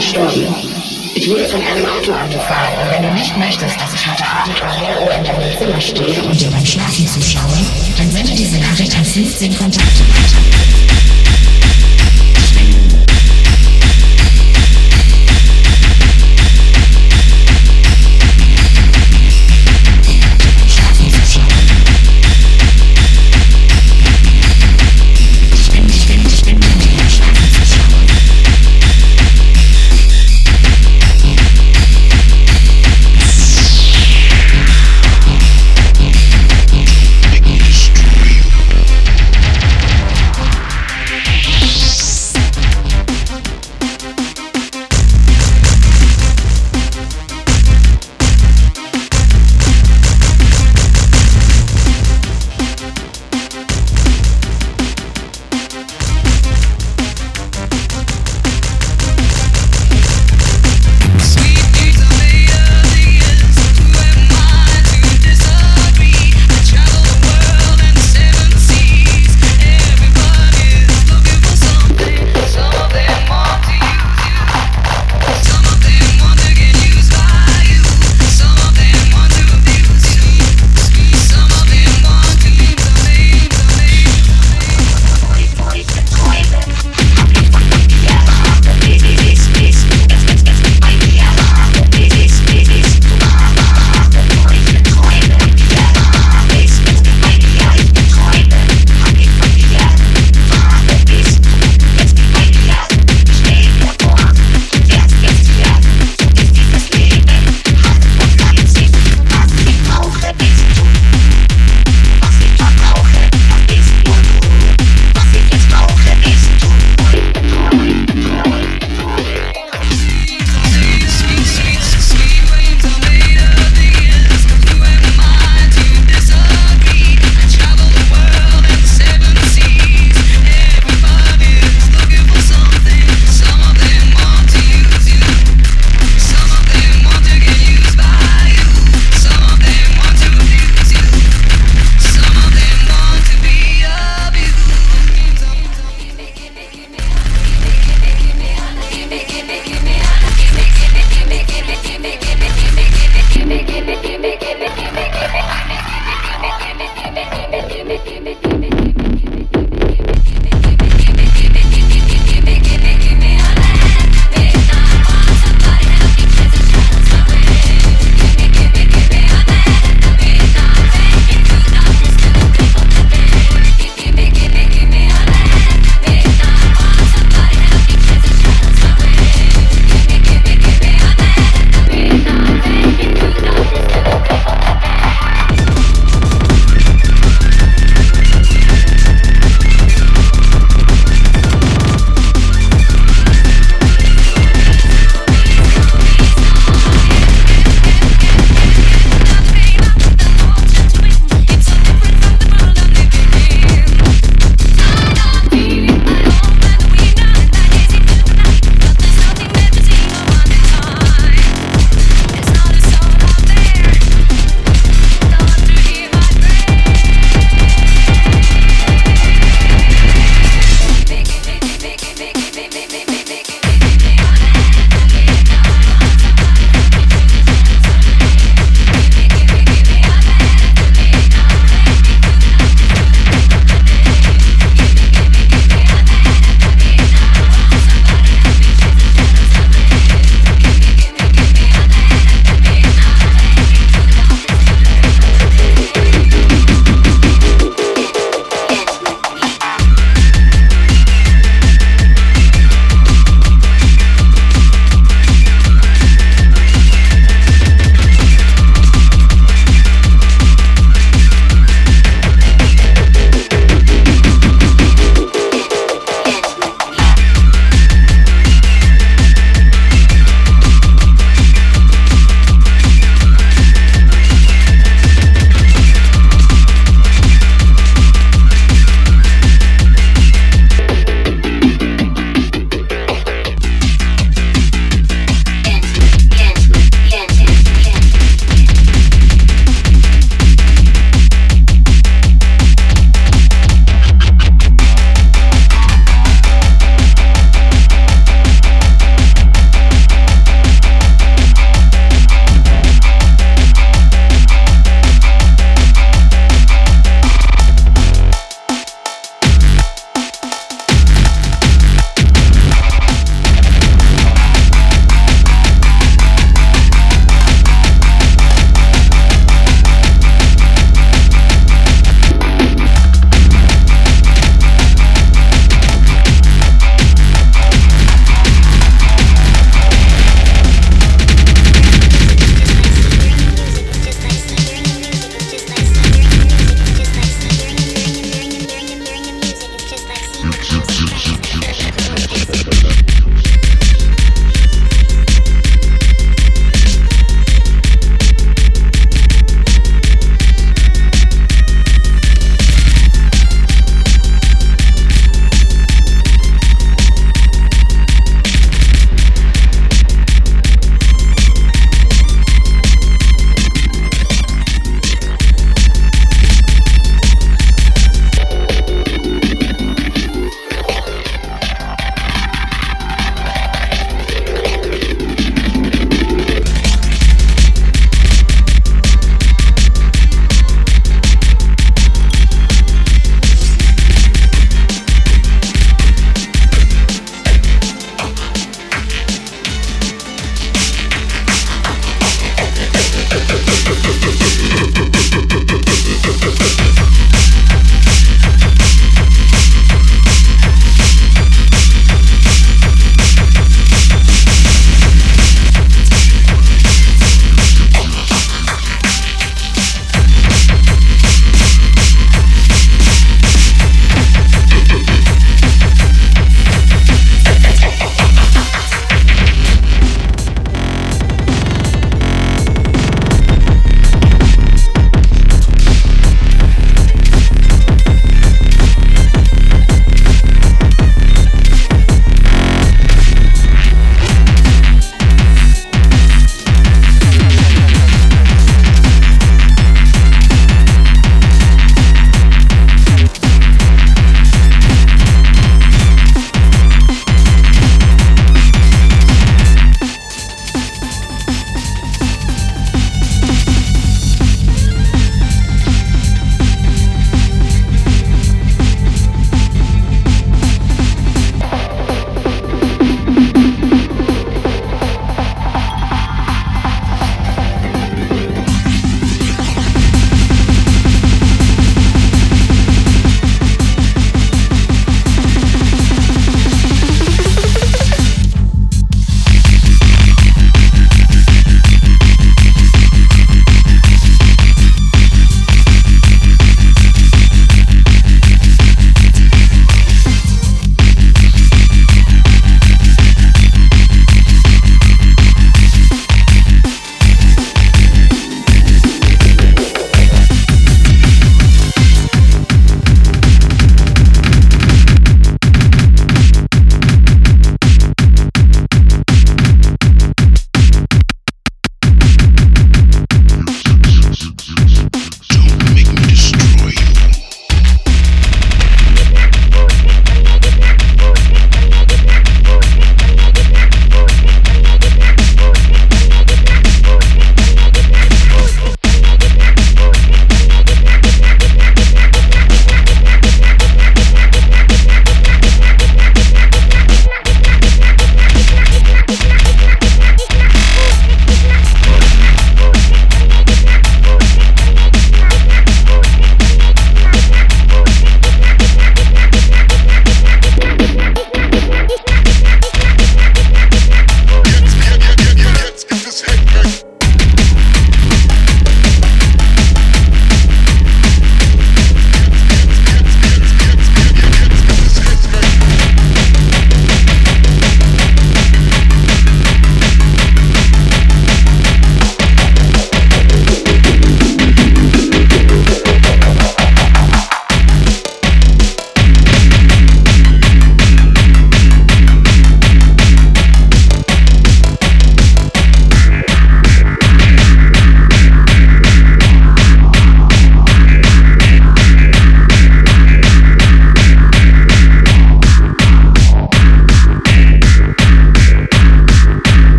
verstorben. Ich wurde von einem Auto angefahren und wenn du nicht möchtest, dass ich heute Abend um 0 Uhr in deinem Zimmer stehe und dir beim Schlafen zuschaue, dann sende diese Nachricht an 15 Kontakte weiter.